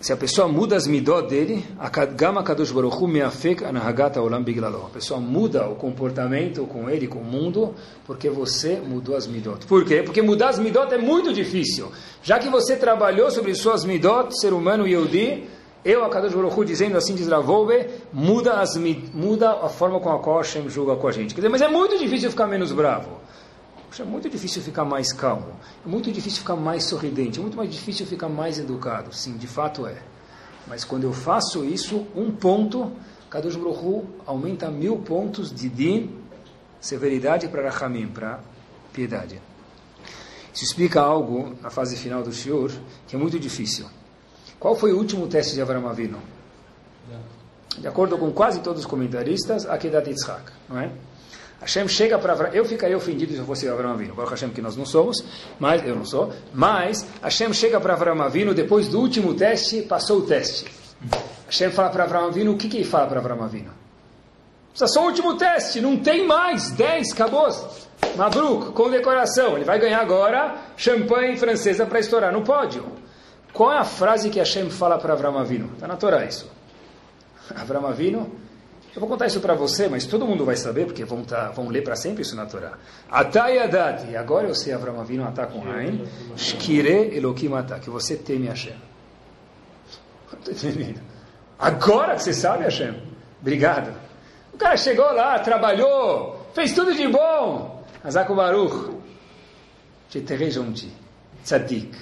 Se a pessoa muda as midot dele, a gama kadosh baruchu meafek anahagata olam biglalo. A pessoa muda o comportamento com ele, com o mundo, porque você mudou as midot. Por quê? Porque mudar as midot é muito difícil. Já que você trabalhou sobre suas midot, ser humano Yehudi, eu, a Kadosh Baruch Hu, dizendo assim, diz Ravove, muda, as, muda a forma com a qual Hashem julga com a gente. Quer dizer, mas é muito difícil ficar menos bravo. É muito difícil ficar mais calmo. É muito difícil ficar mais sorridente. É muito mais difícil ficar mais educado. Sim, de fato é. Mas quando eu faço isso, um ponto, Kadosh Baruch Hu aumenta mil pontos de din, severidade para Rahamim, para piedade. Isso explica algo na fase final do Shiur, que é muito difícil. Qual foi o último teste de Avram Avinu? De acordo com quase todos os comentaristas, Akedat Yitzhak, não é? Hashem chega para Avram, eu ficaria ofendido se eu fosse Avram Avinu, Baruch Hashem que nós não somos, mas eu não sou, mas Hashem chega para Avram Avinu, depois do último teste, passou o teste. Hashem fala para Avram Avinu, o que, que ele fala para Avram Avinu? Precisa só o último teste, não tem mais, 10, acabou. Mabruk, com decoração, ele vai ganhar agora champanhe francesa para estourar no pódio. Qual é a frase que Hashem fala para Avram Avinu? Está na Torá isso. Avram Avinu, eu vou contar isso para você, mas todo mundo vai saber, porque vão, tá, vão ler para sempre isso na Torá. Atai Adati, agora eu sei Avram Avinu, Atá com Ain, Shkire Elohim Atá, que você teme Hashem. Agora que você sabe Hashem. Obrigado. O cara chegou lá, trabalhou, fez tudo de bom. Azako Baruch. Cheterejonti. Tzadik.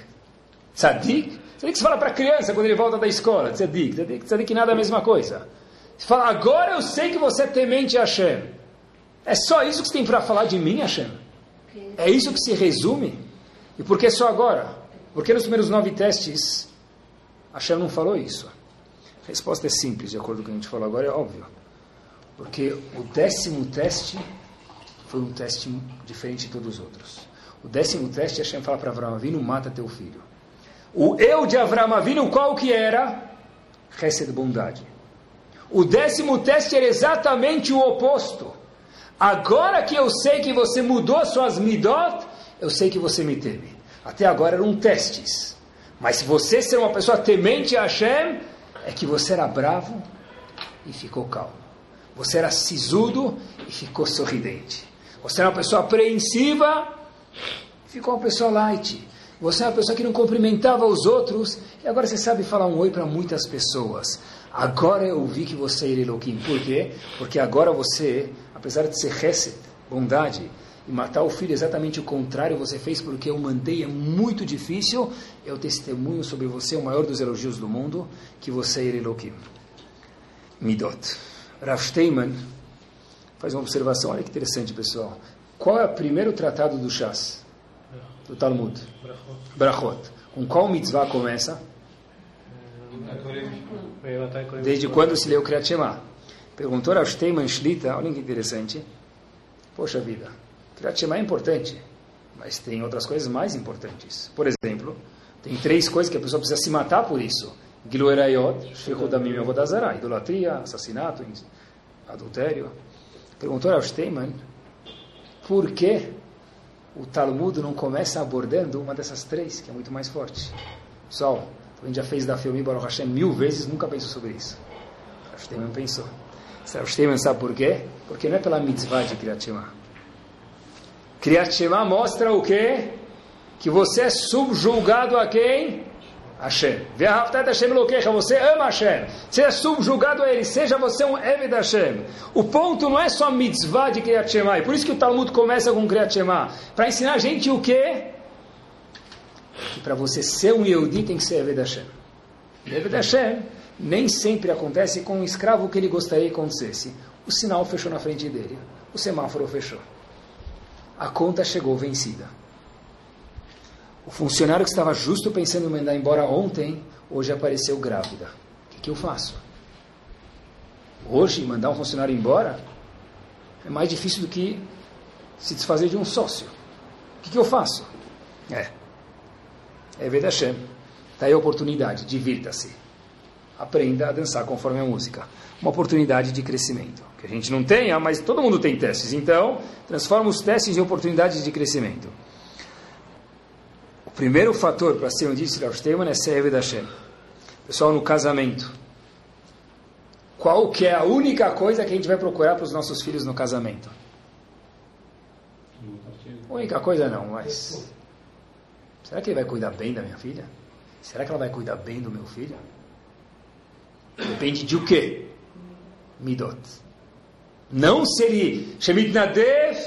Tzadik? Tzadik se fala para a criança quando ele volta da escola. Tzadik, tzadik, tzadik nada é a mesma coisa. Você fala, agora eu sei que você é temente a Hashem. É só isso que você tem para falar de mim, Hashem? É isso que se resume? E por que só agora? Porque nos primeiros nove testes, Hashem não falou isso? A resposta é simples, de acordo com o que a gente falou agora, é óbvio. Porque o décimo teste foi um teste diferente de todos os outros. O décimo teste, Hashem fala para Abraão, Avinu, mata teu filho. O eu de Avram Avinu, qual que era? Hesed, bondade. O décimo teste era exatamente o oposto. Agora que eu sei que você mudou suas midot, eu sei que você me teme. Até agora eram testes. Mas se você ser uma pessoa temente a Hashem, é que você era bravo e ficou calmo. Você era sisudo e ficou sorridente. Você era uma pessoa apreensiva ficou uma pessoa light. Você é uma pessoa que não cumprimentava os outros e agora você sabe falar um oi para muitas pessoas. Agora eu vi que você é Elohim. Por quê? Porque agora você, apesar de ser Hesed, bondade, e matar o filho exatamente o contrário você fez porque eu mandei, é muito difícil. Eu testemunho sobre você, o maior dos elogios do mundo, que você é Elohim. Midot. Rav Steinman faz uma observação, olha que interessante, pessoal. Qual é o primeiro tratado do Chás? Do Talmud? Brachot. Com qual mitzvah começa? Desde quando se leu Kriyat Shema? Perguntou Rav Steinman Shlita, olha que interessante. Poxa vida, Kriyat Shema é importante, mas tem outras coisas mais importantes. Por exemplo, tem três coisas que a pessoa precisa se matar por isso. Gilu Erayot, Shechudamim Avodazara, idolatria, assassinato, adultério. Perguntou Rav Steinman, por que o Talmud não começa abordando uma dessas três, que é muito mais forte? Pessoal, a gente já fez da filme Baruch Hashem mil vezes, nunca pensou sobre isso. Rav Steinman pensou. Rav Steinman sabe por quê? Porque não é pela mitzvah de Kriyat Shema. Kriyat Shema mostra o quê? Que você é subjulgado a quem? Hashem. Ve'ahavtat Hashem Elokecha, você ama Hashem. Você é subjugado a Ele, seja você um Eved Hashem. O ponto não é só mitzvah de Kriyat Shema, e por isso que o Talmud começa com Kriyat Shema, para ensinar a gente o quê? Que para você ser um Yehudi tem que ser Eved Hashem. Eved Hashem nem sempre acontece com um escravo que ele gostaria que acontecesse. O sinal fechou na frente dele, o semáforo fechou. A conta chegou vencida. O funcionário que estava justo pensando em mandar embora ontem, hoje apareceu grávida. O que, que eu faço? Hoje, mandar um funcionário embora é mais difícil do que se desfazer de um sócio. O que, que eu faço? É. É Ved Hashem. Está aí a oportunidade, divirta-se. Aprenda a dançar conforme a música. Uma oportunidade de crescimento. Que a gente não tenha, mas todo mundo tem testes. Então, transforma os testes em oportunidades de crescimento. Primeiro fator para ser um Rav Steinman é ser Eved Hashem. Pessoal, no casamento. Qual que é a única coisa que a gente vai procurar para os nossos filhos no casamento? Única coisa não, mas... Será que ele vai cuidar bem da minha filha? Será que ela vai cuidar bem do meu filho? Depende de o quê? Midot. Não se ele... Shemit Nadev,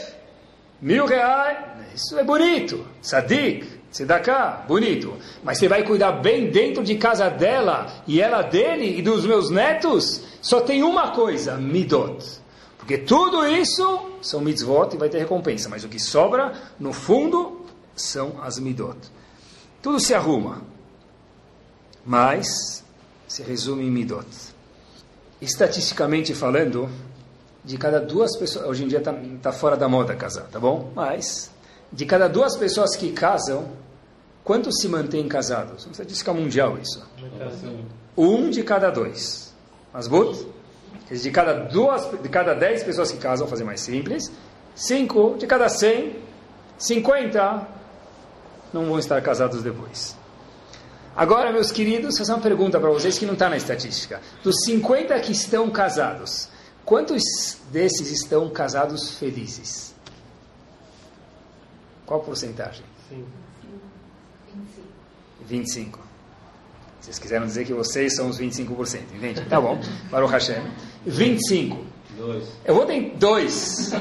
mil reais... Isso é bonito. Sadik, Tzedakah, bonito. Mas você vai cuidar bem dentro de casa dela e ela dele e dos meus netos? Só tem uma coisa, midot. Porque tudo isso são mitzvot e vai ter recompensa. Mas o que sobra, no fundo, são as midot. Tudo se arruma. Mas se resume em midot. Estatisticamente falando, de cada duas pessoas... Hoje em dia está tá fora da moda casar, tá bom? Mas de cada duas pessoas que casam, quantos se mantêm casados? Uma estatística mundial isso. Um de cada dois. Mas but, de cada duas, de cada dez pessoas que casam, fazer mais simples, cinco de cada cem, cinquenta não vão estar casados depois. Agora, meus queridos, fazer uma pergunta para vocês que não está na estatística. Dos 50 que estão casados, quantos desses estão casados felizes? Qual porcentagem? 25. Vocês quiseram dizer que vocês são os 25%, entende? Tá bom. Para o Hashem. 25. Dois. Eu vou ter dois.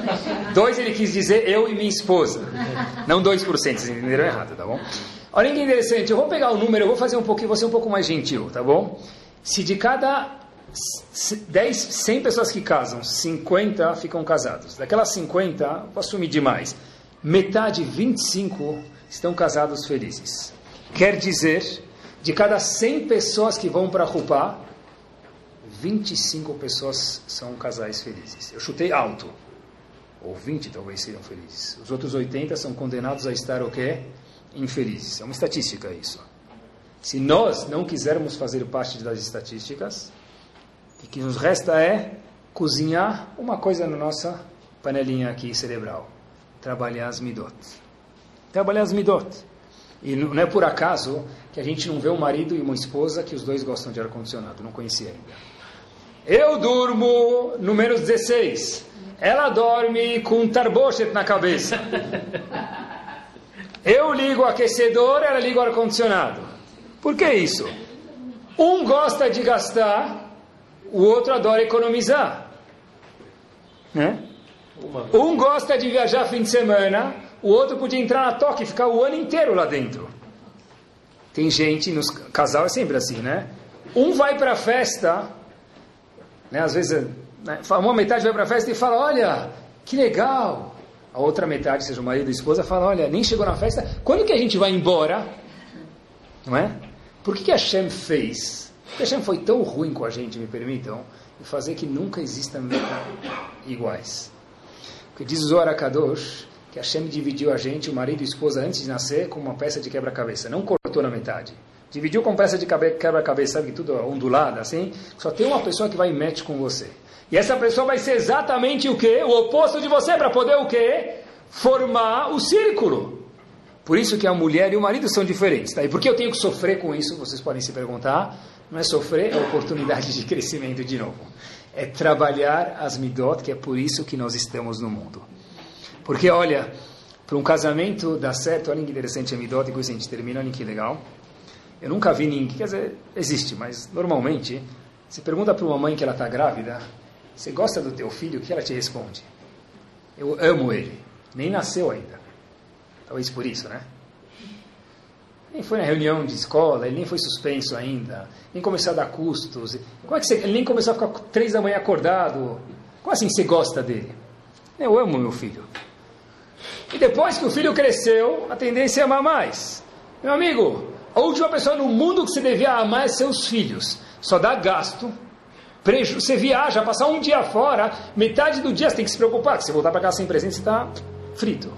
Dois ele quis dizer eu e minha esposa. Não 2%, vocês entenderam errado, tá bom? Olha que interessante, eu vou pegar o número, eu vou fazer um pouquinho, vou ser um pouco mais gentil, tá bom? Se de cada 10, 100 pessoas que casam, 50 ficam casados. Daquelas 50, vou assumir demais. Metade, 25, estão casados felizes. Quer dizer, de cada 100 pessoas que vão para Rupá, 25 pessoas são casais felizes. Eu chutei alto. Ou 20 talvez seriam felizes. Os outros 80 são condenados a estar o quê? Infelizes. É uma estatística isso. Se nós não quisermos fazer parte das estatísticas, o que nos resta é cozinhar uma coisa na nossa panelinha aqui cerebral. Trabalhar as midot. Trabalhar as midot. E não é por acaso que a gente não vê um marido e uma esposa que os dois gostam de ar-condicionado. Não conhecia ainda. Eu durmo no menos 16. Ela dorme com um tarbochet na cabeça. [laughs] Eu ligo o aquecedor, ela liga o ar-condicionado. Por que isso? Um gosta de gastar, o outro adora economizar. Né? Um gosta de viajar fim de semana, o outro podia entrar na toca e ficar o ano inteiro lá dentro. Tem gente, nos casal é sempre assim, né? Um vai para a festa, né? às vezes né? uma metade vai para a festa e fala, olha, que legal. A outra metade, seja o marido e a esposa, fala, olha, nem chegou na festa, quando que a gente vai embora? Não é? Por que, que a Shem fez Porque Hashem foi tão ruim com a gente, me permitam, e fazer que nunca existam iguais. Diz o Zohar Kadosh que Hashem dividiu a gente, o marido e a esposa, antes de nascer, com uma peça de quebra-cabeça. Não cortou na metade. Dividiu com peça de quebra-cabeça, sabe tudo ondulada, assim. Só tem uma pessoa que vai em match com você. E essa pessoa vai ser exatamente o quê? O oposto de você, para poder o quê? Formar o círculo. Por isso que a mulher e o marido são diferentes. Tá? E por que eu tenho que sofrer com isso? Vocês podem se perguntar. Não é sofrer, é oportunidade de crescimento de novo. É trabalhar as midot, que é por isso que nós estamos no mundo. Porque, olha, para um casamento dar certo, olha que interessante a midot, e com isso a gente termina, olha que legal. Eu nunca vi ninguém, quer dizer, existe, mas normalmente, você pergunta para uma mãe que ela está grávida, você gosta do teu filho, o que ela te responde? Eu amo ele. Nem nasceu ainda. Talvez por isso, né? Nem foi na reunião de escola, ele nem foi suspenso ainda, nem começou a dar custos. Como é que você, ele nem começou a ficar três da manhã acordado. Como assim você gosta dele? Eu amo meu filho. E depois que o filho cresceu, a tendência é amar mais. Meu amigo, a última pessoa no mundo que você devia amar é seus filhos. Só dá gasto, prejuízo. Você viaja, passar um dia fora, metade do dia você tem que se preocupar, que se voltar para casa sem presente, você está frito.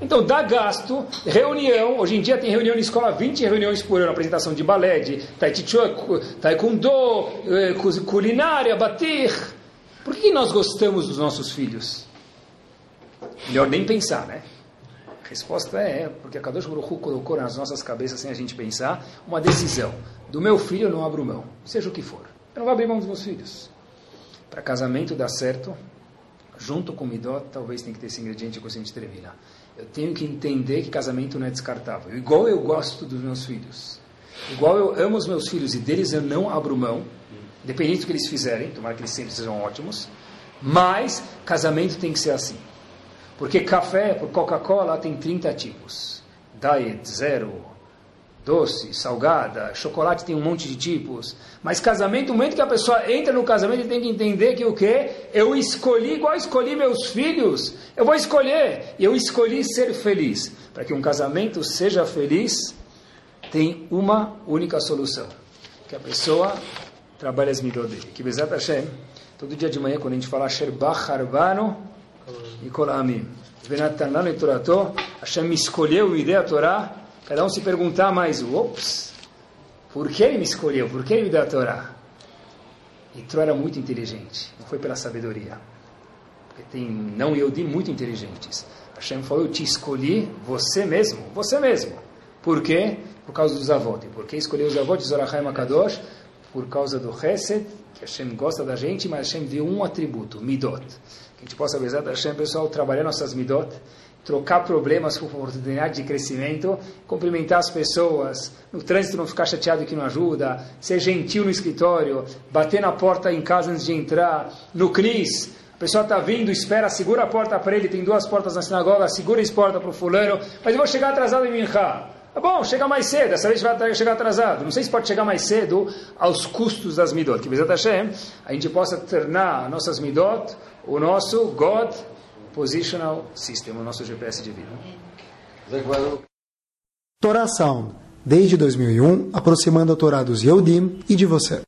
Então dá gasto, reunião, hoje em dia tem reunião na escola, 20 reuniões por ano, apresentação de balé, de taekwondo, eh, culinária, bater. Por que nós gostamos dos nossos filhos? Melhor nem pensar, né? A resposta é, porque a Kadosh Baruch colocou nas nossas cabeças, sem a gente pensar, uma decisão. Do meu filho eu não abro mão, seja o que for. Eu não vou abrir mão dos meus filhos. Para casamento dar certo, junto com o Midot, talvez tem que ter esse ingrediente que a gente termina. Eu tenho que entender que casamento não é descartável. Igual eu gosto dos meus filhos. Igual eu amo os meus filhos e deles eu não abro mão, independente do que eles fizerem, tomara que eles sempre sejam ótimos. Mas casamento tem que ser assim. Porque café, por Coca-Cola, tem 30 tipos. Diet, zero, doce, salgada, chocolate tem um monte de tipos. Mas casamento, no momento que a pessoa entra no casamento, ele tem que entender que o quê? Eu escolhi igual escolhi meus filhos. Eu vou escolher. Eu escolhi ser feliz. Para que um casamento seja feliz, tem uma única solução. Que a pessoa trabalhe as midot dele. Que Bezat Hashem, todo dia de manhã, quando a gente fala Asher Bach Harbano, e Kolamim. Venatan no Torató, Hashem escolheu, me deu a Torá. Cada um se perguntar mais, ops, por que ele me escolheu? Por que ele me deu a Torá? Yitro era muito inteligente, não foi pela sabedoria. Porque tem não Yodi muito inteligentes. Hashem falou, eu te escolhi você mesmo, você mesmo. Por quê? Por causa dos avós. E por que escolheu os avós de Zorahai Makadosh? Por causa do Chesed, que Hashem gosta da gente, mas Hashem deu um atributo, Midot a gente possa, apesar da Hashem, pessoal, trabalhar nossas midot, trocar problemas por oportunidade de crescimento, cumprimentar as pessoas, no trânsito não ficar chateado que não ajuda, ser gentil no escritório, bater na porta em casa antes de entrar, no CRIS, a pessoa está vindo, espera, segura a porta para ele, tem duas portas na sinagoga, segura a porta para o fulano, mas eu vou chegar atrasado em Minha. Tá bom, chega mais cedo, dessa vez vai chegar atrasado. Não sei se pode chegar mais cedo aos custos das midot. Que Bezat Hashem, a gente possa tornar nossas midot o nosso God Positional System, o nosso GPS de vida. Torá Sound, desde 2001, aproximando a Torá dos Yehudim e de você.